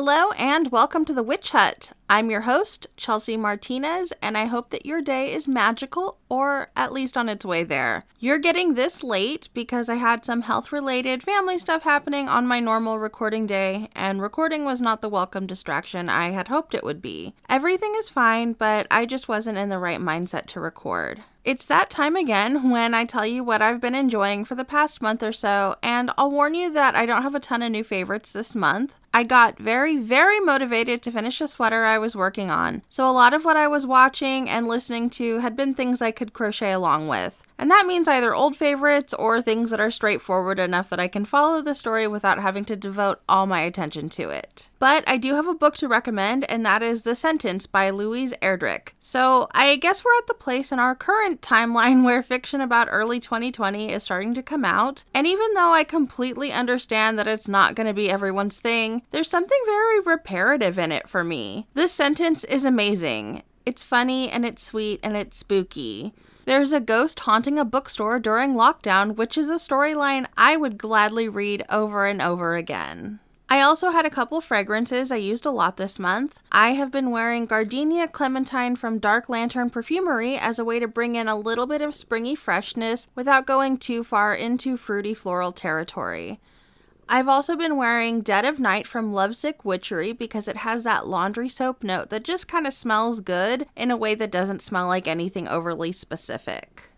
Hello and welcome to the Witch Hut. I'm your host, Chelsea Martinez, and I hope that your day is magical or at least on its way there. You're getting this late because I had some health related family stuff happening on my normal recording day, and recording was not the welcome distraction I had hoped it would be. Everything is fine, but I just wasn't in the right mindset to record. It's that time again when I tell you what I've been enjoying for the past month or so, and I'll warn you that I don't have a ton of new favorites this month. I got very, very motivated to finish a sweater I was working on, so a lot of what I was watching and listening to had been things I could crochet along with. And that means either old favorites or things that are straightforward enough that I can follow the story without having to devote all my attention to it. But I do have a book to recommend, and that is The Sentence by Louise Erdrich. So I guess we're at the place in our current timeline where fiction about early 2020 is starting to come out. And even though I completely understand that it's not going to be everyone's thing, there's something very reparative in it for me. This sentence is amazing. It's funny and it's sweet and it's spooky. There's a ghost haunting a bookstore during lockdown, which is a storyline I would gladly read over and over again. I also had a couple fragrances I used a lot this month. I have been wearing Gardenia Clementine from Dark Lantern Perfumery as a way to bring in a little bit of springy freshness without going too far into fruity floral territory. I've also been wearing Dead of Night from Lovesick Witchery because it has that laundry soap note that just kind of smells good in a way that doesn't smell like anything overly specific.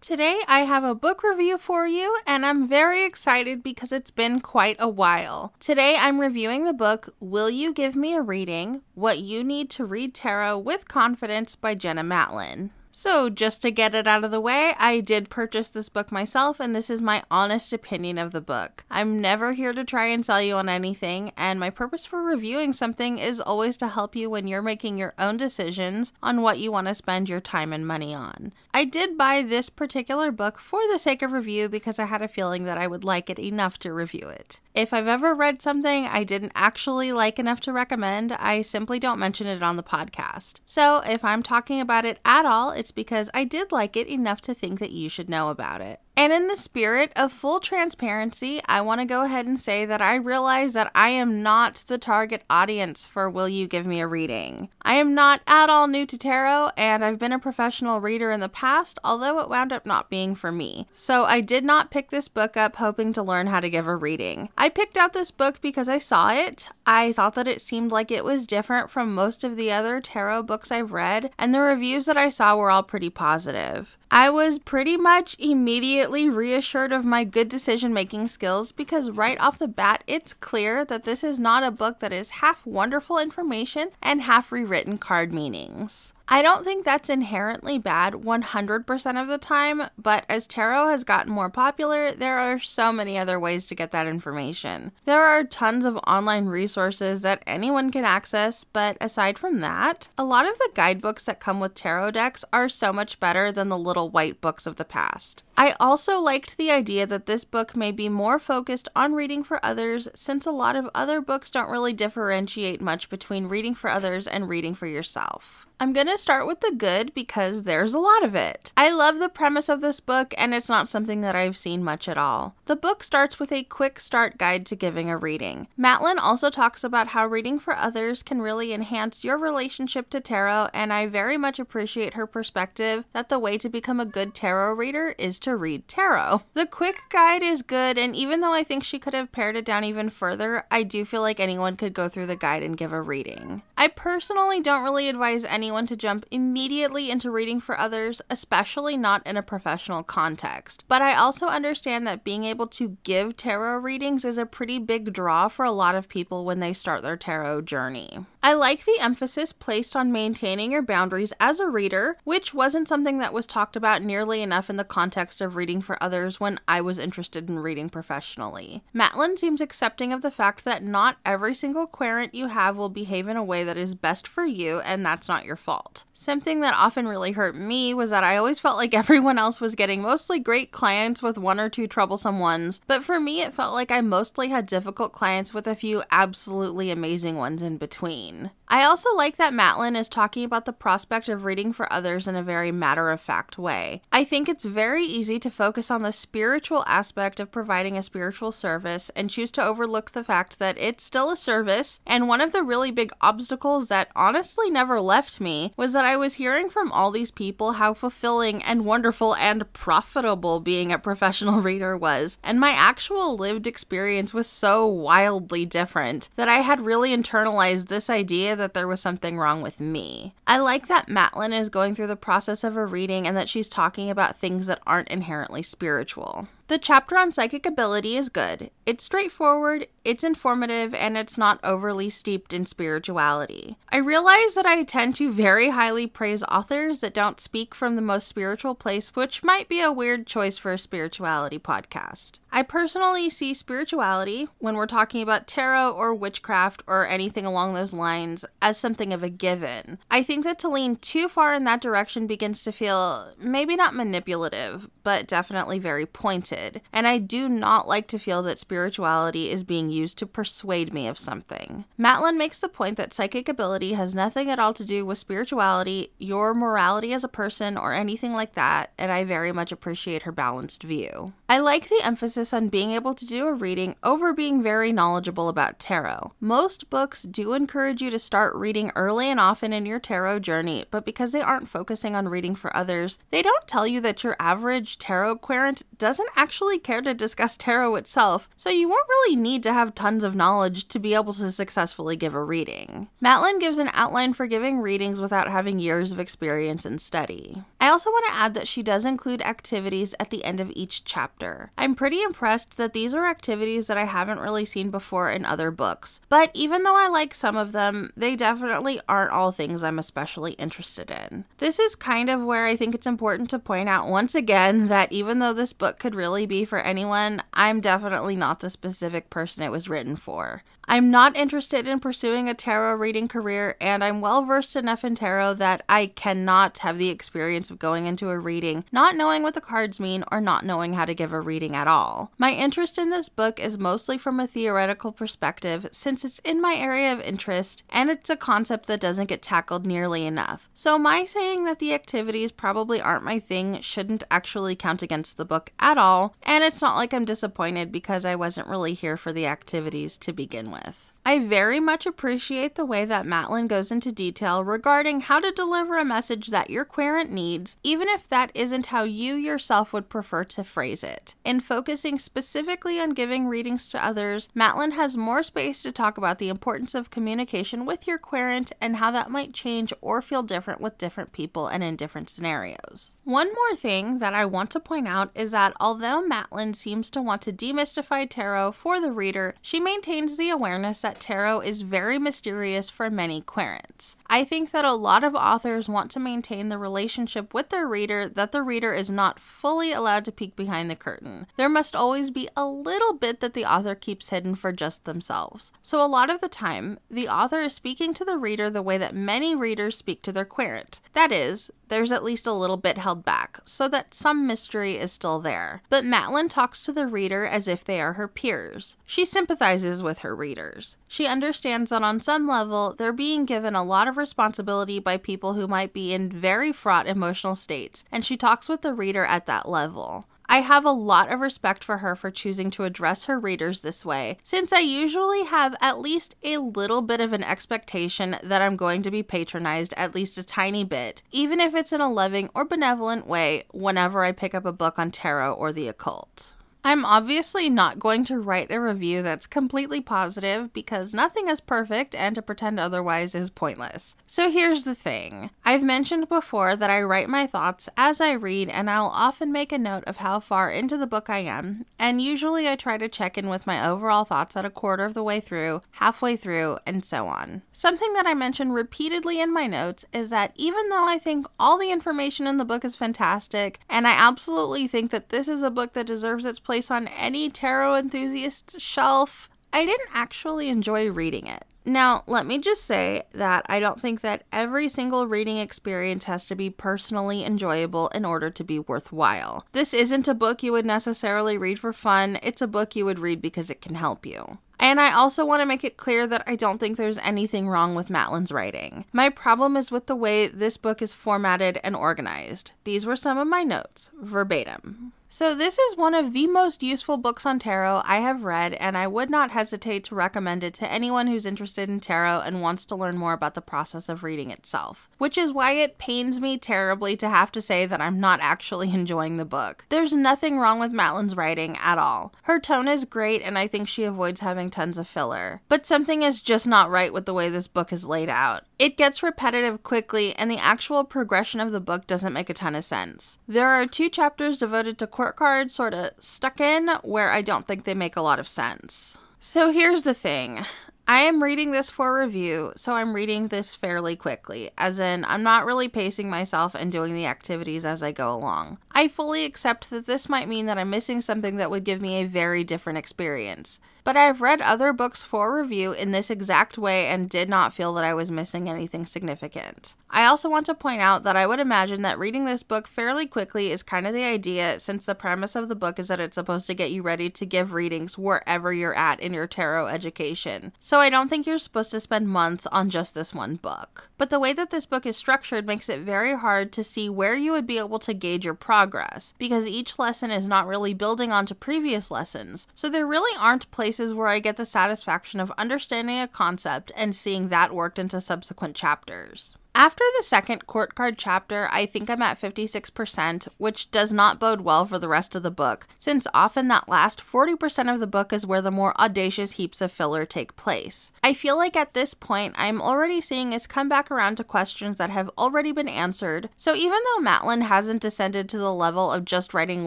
Today, I have a book review for you, and I'm very excited because it's been quite a while. Today, I'm reviewing the book Will You Give Me a Reading? What You Need to Read Tarot with Confidence by Jenna Matlin. So, just to get it out of the way, I did purchase this book myself, and this is my honest opinion of the book. I'm never here to try and sell you on anything, and my purpose for reviewing something is always to help you when you're making your own decisions on what you want to spend your time and money on. I did buy this particular book for the sake of review because I had a feeling that I would like it enough to review it. If I've ever read something I didn't actually like enough to recommend, I simply don't mention it on the podcast. So, if I'm talking about it at all, it's because I did like it enough to think that you should know about it. And in the spirit of full transparency, I want to go ahead and say that I realize that I am not the target audience for Will You Give Me a Reading. I am not at all new to tarot, and I've been a professional reader in the past, although it wound up not being for me. So I did not pick this book up hoping to learn how to give a reading. I picked out this book because I saw it. I thought that it seemed like it was different from most of the other tarot books I've read, and the reviews that I saw were all pretty positive. I was pretty much immediately reassured of my good decision making skills because right off the bat, it's clear that this is not a book that is half wonderful information and half rewritten card meanings. I don't think that's inherently bad 100% of the time, but as tarot has gotten more popular, there are so many other ways to get that information. There are tons of online resources that anyone can access, but aside from that, a lot of the guidebooks that come with tarot decks are so much better than the little white books of the past. I also liked the idea that this book may be more focused on reading for others since a lot of other books don't really differentiate much between reading for others and reading for yourself. I'm going to start with the good because there's a lot of it. I love the premise of this book, and it's not something that I've seen much at all. The book starts with a quick start guide to giving a reading. Matlin also talks about how reading for others can really enhance your relationship to tarot, and I very much appreciate her perspective that the way to become a good tarot reader is to read tarot. The quick guide is good, and even though I think she could have pared it down even further, I do feel like anyone could go through the guide and give a reading. I personally don't really advise anyone to jump immediately into reading for others, especially not in a professional context. But I also understand that being able to give tarot readings is a pretty big draw for a lot of people when they start their tarot journey. I like the emphasis placed on maintaining your boundaries as a reader, which wasn't something that was talked about nearly enough in the context of reading for others when I was interested in reading professionally. Matlin seems accepting of the fact that not every single querent you have will behave in a way that is best for you, and that's not your fault. Something that often really hurt me was that I always felt like everyone else was getting mostly great clients with one or two troublesome ones, but for me, it felt like I mostly had difficult clients with a few absolutely amazing ones in between. I also like that Matlin is talking about the prospect of reading for others in a very matter of fact way. I think it's very easy to focus on the spiritual aspect of providing a spiritual service and choose to overlook the fact that it's still a service. And one of the really big obstacles that honestly never left me was that I was hearing from all these people how fulfilling and wonderful and profitable being a professional reader was. And my actual lived experience was so wildly different that I had really internalized this idea that there was something wrong with me. I like that Matlin is going through the process of a reading and that she's talking about things that aren't inherently spiritual. The chapter on psychic ability is good. It's straightforward, it's informative, and it's not overly steeped in spirituality. I realize that I tend to very highly praise authors that don't speak from the most spiritual place, which might be a weird choice for a spirituality podcast. I personally see spirituality, when we're talking about tarot or witchcraft or anything along those lines, as something of a given. I think that to lean too far in that direction begins to feel maybe not manipulative, but definitely very pointed. And I do not like to feel that spirituality is being used to persuade me of something. Matlin makes the point that psychic ability has nothing at all to do with spirituality, your morality as a person, or anything like that, and I very much appreciate her balanced view. I like the emphasis on being able to do a reading over being very knowledgeable about tarot. Most books do encourage you to start reading early and often in your tarot journey, but because they aren't focusing on reading for others, they don't tell you that your average tarot querent doesn't actually care to discuss tarot itself, so you won't really need to have tons of knowledge to be able to successfully give a reading. Matlin gives an outline for giving readings without having years of experience and study. I also want to add that she does include activities at the end of each chapter. I'm pretty impressed that these are activities that I haven't really seen before in other books, but even though I like some of them, they definitely aren't all things I'm especially interested in. This is kind of where I think it's important to point out once again that even though this book could really be for anyone, I'm definitely not the specific person it was written for. I'm not interested in pursuing a tarot reading career, and I'm well versed enough in tarot that I cannot have the experience of going into a reading not knowing what the cards mean or not knowing how to give a reading at all. My interest in this book is mostly from a theoretical perspective since it's in my area of interest and it's a concept that doesn't get tackled nearly enough. So, my saying that the activities probably aren't my thing shouldn't actually count against the book at all, and it's not like I'm disappointed because I wasn't really here for the activities to begin with with. I very much appreciate the way that Matlin goes into detail regarding how to deliver a message that your querent needs, even if that isn't how you yourself would prefer to phrase it. In focusing specifically on giving readings to others, Matlin has more space to talk about the importance of communication with your querent and how that might change or feel different with different people and in different scenarios. One more thing that I want to point out is that although Matlin seems to want to demystify tarot for the reader, she maintains the awareness that tarot is very mysterious for many querents. I think that a lot of authors want to maintain the relationship with their reader that the reader is not fully allowed to peek behind the curtain. There must always be a little bit that the author keeps hidden for just themselves. So, a lot of the time, the author is speaking to the reader the way that many readers speak to their querent. That is, there's at least a little bit held back, so that some mystery is still there. But Matlin talks to the reader as if they are her peers. She sympathizes with her readers. She understands that on some level, they're being given a lot of responsibility by people who might be in very fraught emotional states, and she talks with the reader at that level. I have a lot of respect for her for choosing to address her readers this way, since I usually have at least a little bit of an expectation that I'm going to be patronized at least a tiny bit, even if it's in a loving or benevolent way, whenever I pick up a book on tarot or the occult. I'm obviously not going to write a review that's completely positive because nothing is perfect and to pretend otherwise is pointless. So here's the thing I've mentioned before that I write my thoughts as I read, and I'll often make a note of how far into the book I am, and usually I try to check in with my overall thoughts at a quarter of the way through, halfway through, and so on. Something that I mention repeatedly in my notes is that even though I think all the information in the book is fantastic, and I absolutely think that this is a book that deserves its place on any tarot enthusiast shelf, I didn't actually enjoy reading it. Now, let me just say that I don't think that every single reading experience has to be personally enjoyable in order to be worthwhile. This isn't a book you would necessarily read for fun, it's a book you would read because it can help you. And I also want to make it clear that I don't think there's anything wrong with Matlin's writing. My problem is with the way this book is formatted and organized. These were some of my notes, verbatim. So, this is one of the most useful books on tarot I have read, and I would not hesitate to recommend it to anyone who's interested in tarot and wants to learn more about the process of reading itself. Which is why it pains me terribly to have to say that I'm not actually enjoying the book. There's nothing wrong with Matlin's writing at all. Her tone is great, and I think she avoids having tons of filler. But something is just not right with the way this book is laid out. It gets repetitive quickly, and the actual progression of the book doesn't make a ton of sense. There are two chapters devoted to court cards, sort of stuck in, where I don't think they make a lot of sense. So here's the thing I am reading this for review, so I'm reading this fairly quickly, as in, I'm not really pacing myself and doing the activities as I go along. I fully accept that this might mean that I'm missing something that would give me a very different experience. But I've read other books for review in this exact way and did not feel that I was missing anything significant. I also want to point out that I would imagine that reading this book fairly quickly is kind of the idea, since the premise of the book is that it's supposed to get you ready to give readings wherever you're at in your tarot education. So I don't think you're supposed to spend months on just this one book. But the way that this book is structured makes it very hard to see where you would be able to gauge your progress, because each lesson is not really building onto previous lessons. So there really aren't places places where I get the satisfaction of understanding a concept and seeing that worked into subsequent chapters. After the second court card chapter, I think I'm at 56%, which does not bode well for the rest of the book, since often that last 40% of the book is where the more audacious heaps of filler take place. I feel like at this point, I'm already seeing us come back around to questions that have already been answered, so even though Matlin hasn't descended to the level of just writing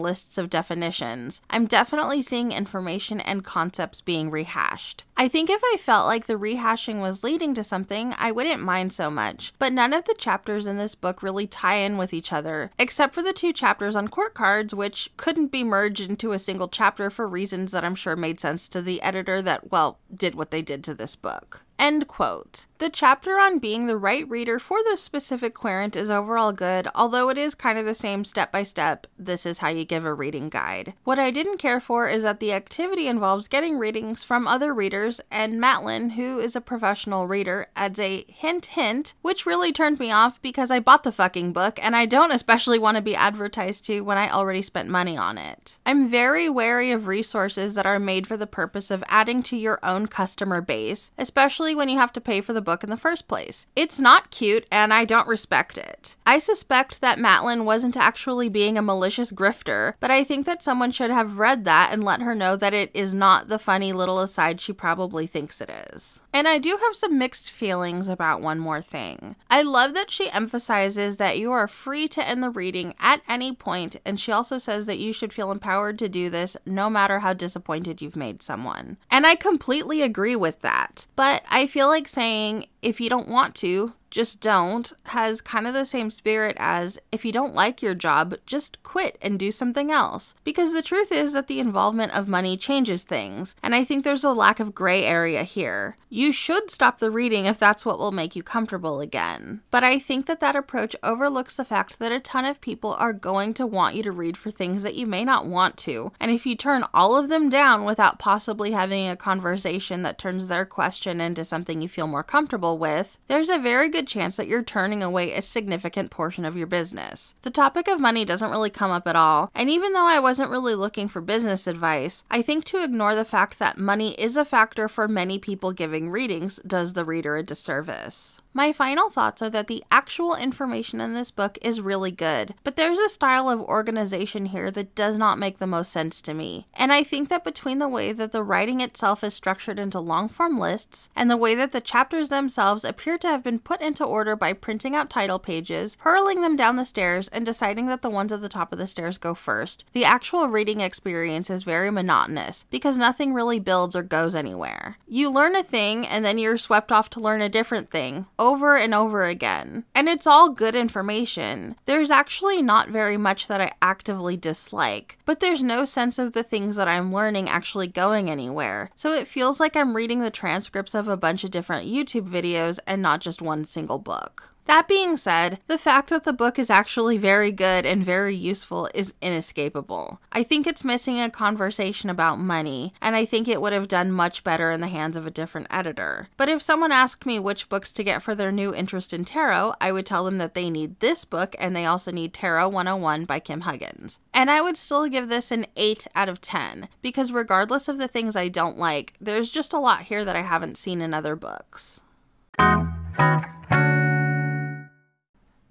lists of definitions, I'm definitely seeing information and concepts being rehashed. I think if I felt like the rehashing was leading to something, I wouldn't mind so much, but none of the chapters in this book really tie in with each other, except for the two chapters on court cards, which couldn't be merged into a single chapter for reasons that I'm sure made sense to the editor that, well, did what they did to this book. End quote. The chapter on being the right reader for the specific querent is overall good, although it is kind of the same step by step, this is how you give a reading guide. What I didn't care for is that the activity involves getting readings from other readers, and Matlin, who is a professional reader, adds a hint hint, which really turned me off because I bought the fucking book and I don't especially want to be advertised to when I already spent money on it. I'm very wary of resources that are made for the purpose of adding to your own customer base, especially especially when you have to pay for the book in the first place. It's not cute, and I don't respect it. I suspect that Matlin wasn't actually being a malicious grifter, but I think that someone should have read that and let her know that it is not the funny little aside she probably thinks it is. And I do have some mixed feelings about one more thing. I love that she emphasizes that you are free to end the reading at any point, and she also says that you should feel empowered to do this no matter how disappointed you've made someone. And I completely agree with that. But I feel like saying if you don't want to, just don't has kind of the same spirit as if you don't like your job, just quit and do something else. Because the truth is that the involvement of money changes things, and I think there's a lack of gray area here. You should stop the reading if that's what will make you comfortable again. But I think that that approach overlooks the fact that a ton of people are going to want you to read for things that you may not want to, and if you turn all of them down without possibly having a conversation that turns their question into something you feel more comfortable with, there's a very good chance that you're turning away a significant portion of your business. The topic of money doesn't really come up at all, and even though I wasn't really looking for business advice, I think to ignore the fact that money is a factor for many people giving readings does the reader a disservice. My final thoughts are that the actual information in this book is really good, but there's a style of organization here that does not make the most sense to me. And I think that between the way that the writing itself is structured into long form lists and the way that the chapters themselves appear to have been put into order by printing out title pages, hurling them down the stairs, and deciding that the ones at the top of the stairs go first, the actual reading experience is very monotonous because nothing really builds or goes anywhere. You learn a thing and then you're swept off to learn a different thing over and over again. And it's all good information. There's actually not very much that I actively dislike, but there's no sense of the things that I'm learning actually going anywhere. So it feels like I'm reading the transcripts of a bunch of different YouTube videos and not just one single book. That being said, the fact that the book is actually very good and very useful is inescapable. I think it's missing a conversation about money, and I think it would have done much better in the hands of a different editor. But if someone asked me which books to get for their new interest in tarot, I would tell them that they need this book and they also need Tarot 101 by Kim Huggens. And I would still give this an 8 out of 10, because regardless of the things I don't like, there's just a lot here that I haven't seen in other books.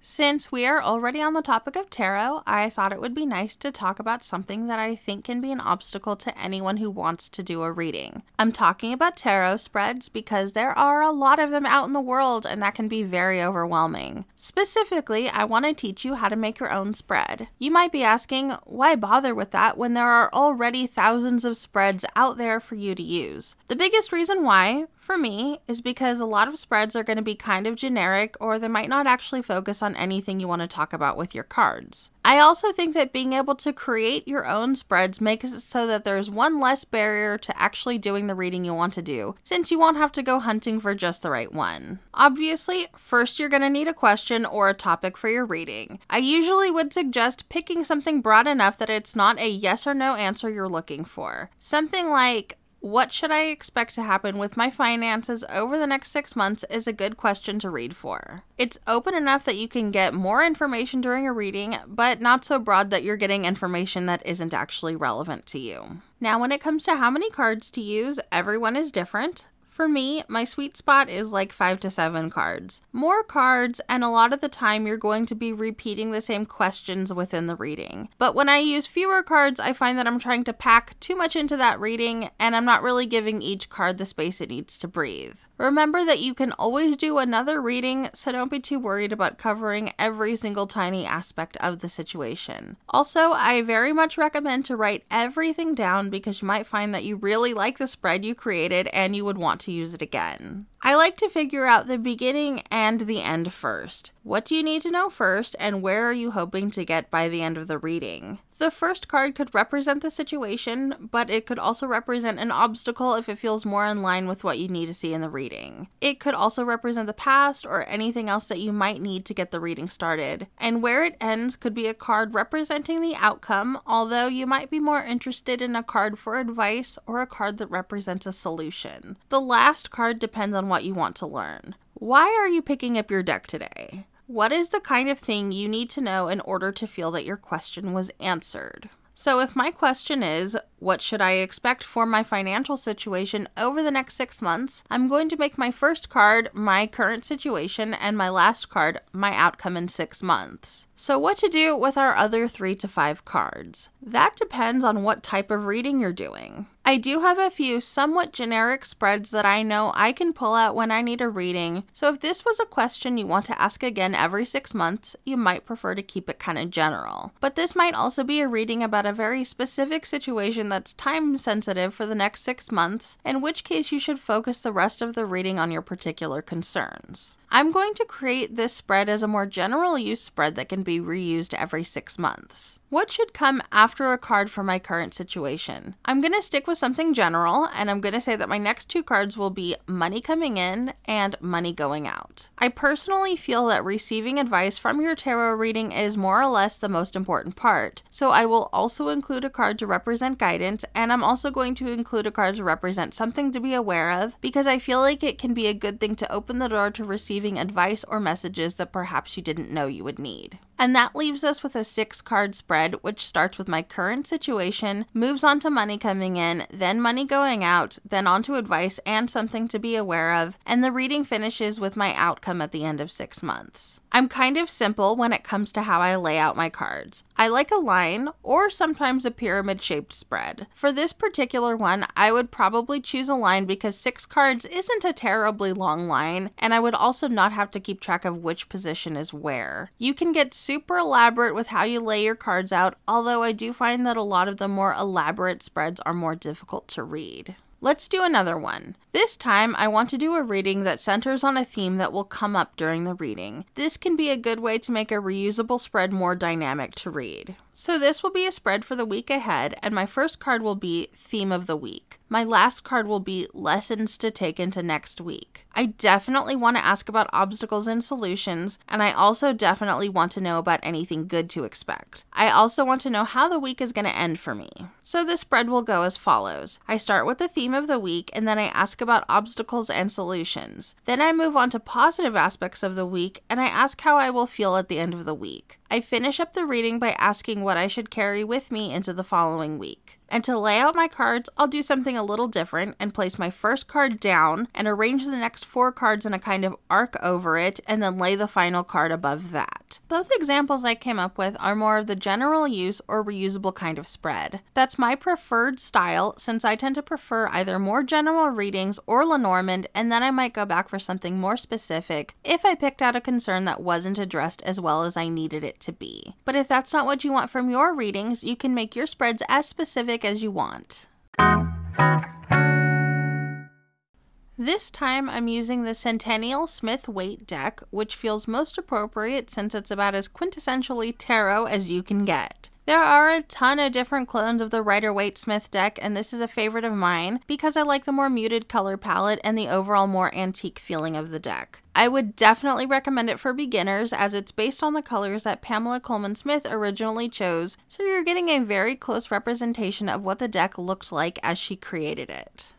Since we are already on the topic of tarot, I thought it would be nice to talk about something that I think can be an obstacle to anyone who wants to do a reading. I'm talking about tarot spreads because there are a lot of them out in the world and that can be very overwhelming. Specifically, I want to teach you how to make your own spread. You might be asking, why bother with that when there are already thousands of spreads out there for you to use? The biggest reason why, for me is because a lot of spreads are going to be kind of generic or they might not actually focus on anything you want to talk about with your cards. I also think that being able to create your own spreads makes it so that there's one less barrier to actually doing the reading you want to do, since you won't have to go hunting for just the right one. Obviously, first you're going to need a question or a topic for your reading. I usually would suggest picking something broad enough that it's not a yes or no answer you're looking for. Something like, what should I expect to happen with my finances over the next six months is a good question to read for. It's open enough that you can get more information during a reading, but not so broad that you're getting information that isn't actually relevant to you. Now, when it comes to how many cards to use, everyone is different. For me, my sweet spot is like five to seven cards. More cards, and a lot of the time you're going to be repeating the same questions within the reading. But when I use fewer cards, I find that I'm trying to pack too much into that reading, and I'm not really giving each card the space it needs to breathe. Remember that you can always do another reading, so don't be too worried about covering every single tiny aspect of the situation. Also, I very much recommend to write everything down because you might find that you really like the spread you created and you would want to use it again. I like to figure out the beginning and the end first. What do you need to know first, and where are you hoping to get by the end of the reading? The first card could represent the situation, but it could also represent an obstacle if it feels more in line with what you need to see in the reading. It could also represent the past or anything else that you might need to get the reading started. And where it ends could be a card representing the outcome, although you might be more interested in a card for advice or a card that represents a solution. The last card depends on what you want to learn. Why are you picking up your deck today? What is the kind of thing you need to know in order to feel that your question was answered? So, if my question is, what should I expect for my financial situation over the next six months? I'm going to make my first card my current situation and my last card my outcome in six months. So, what to do with our other three to five cards? That depends on what type of reading you're doing. I do have a few somewhat generic spreads that I know I can pull out when I need a reading, so if this was a question you want to ask again every six months, you might prefer to keep it kind of general. But this might also be a reading about a very specific situation that's time sensitive for the next six months, in which case you should focus the rest of the reading on your particular concerns. I'm going to create this spread as a more general use spread that can be reused every six months. What should come after a card for my current situation? I'm going to stick with something general and I'm going to say that my next two cards will be money coming in and money going out. I personally feel that receiving advice from your tarot reading is more or less the most important part, so I will also include a card to represent guidance and I'm also going to include a card to represent something to be aware of because I feel like it can be a good thing to open the door to receiving advice or messages that perhaps you didn't know you would need. And that leaves us with a six card spread, which starts with my current situation, moves on to money coming in, then money going out, then on to advice and something to be aware of, and the reading finishes with my outcome at the end of six months. I'm kind of simple when it comes to how I lay out my cards. I like a line or sometimes a pyramid shaped spread. For this particular one, I would probably choose a line because six cards isn't a terribly long line, and I would also not have to keep track of which position is where. You can get super elaborate with how you lay your cards out, although I do find that a lot of the more elaborate spreads are more difficult to read. Let's do another one. This time, I want to do a reading that centers on a theme that will come up during the reading. This can be a good way to make a reusable spread more dynamic to read. So, this will be a spread for the week ahead, and my first card will be Theme of the Week. My last card will be Lessons to Take into Next Week. I definitely want to ask about obstacles and solutions, and I also definitely want to know about anything good to expect. I also want to know how the week is going to end for me. So, this spread will go as follows I start with the theme of the week, and then I ask about obstacles and solutions. Then I move on to positive aspects of the week, and I ask how I will feel at the end of the week. I finish up the reading by asking what I should carry with me into the following week. And to lay out my cards, I'll do something a little different and place my first card down and arrange the next four cards in a kind of arc over it and then lay the final card above that. Both examples I came up with are more of the general use or reusable kind of spread. That's my preferred style since I tend to prefer either more general readings or Lenormand and then I might go back for something more specific if I picked out a concern that wasn't addressed as well as I needed it to be. But if that's not what you want from your readings, you can make your spreads as specific as you want. This time I'm using the Centennial Smith Waite deck, which feels most appropriate since it's about as quintessentially tarot as you can get. There are a ton of different clones of the Rider Waite Smith deck, and this is a favorite of mine because I like the more muted color palette and the overall more antique feeling of the deck. I would definitely recommend it for beginners as it's based on the colors that Pamela Colman Smith originally chose, so you're getting a very close representation of what the deck looked like as she created it.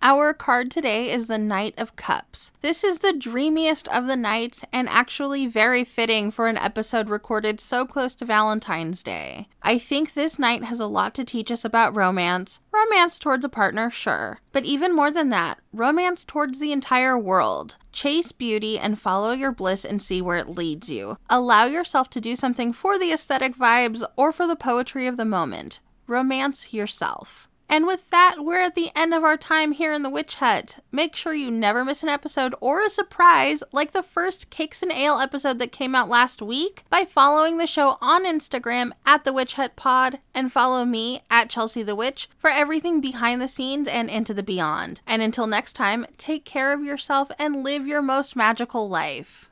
Our card today is the Knight of Cups. This is the dreamiest of the knights and actually very fitting for an episode recorded so close to Valentine's Day. I think this knight has a lot to teach us about romance. Romance towards a partner, sure. But even more than that, romance towards the entire world. Chase beauty and follow your bliss and see where it leads you. Allow yourself to do something for the aesthetic vibes or for the poetry of the moment. Romance yourself. And with that, we're at the end of our time here in the Witch Hut. Make sure you never miss an episode or a surprise like the first Cakes and Ale episode that came out last week by following the show on Instagram at the Witch Hut Pod and follow me at Chelsea the Witch for everything behind the scenes and into the beyond. And until next time, take care of yourself and live your most magical life.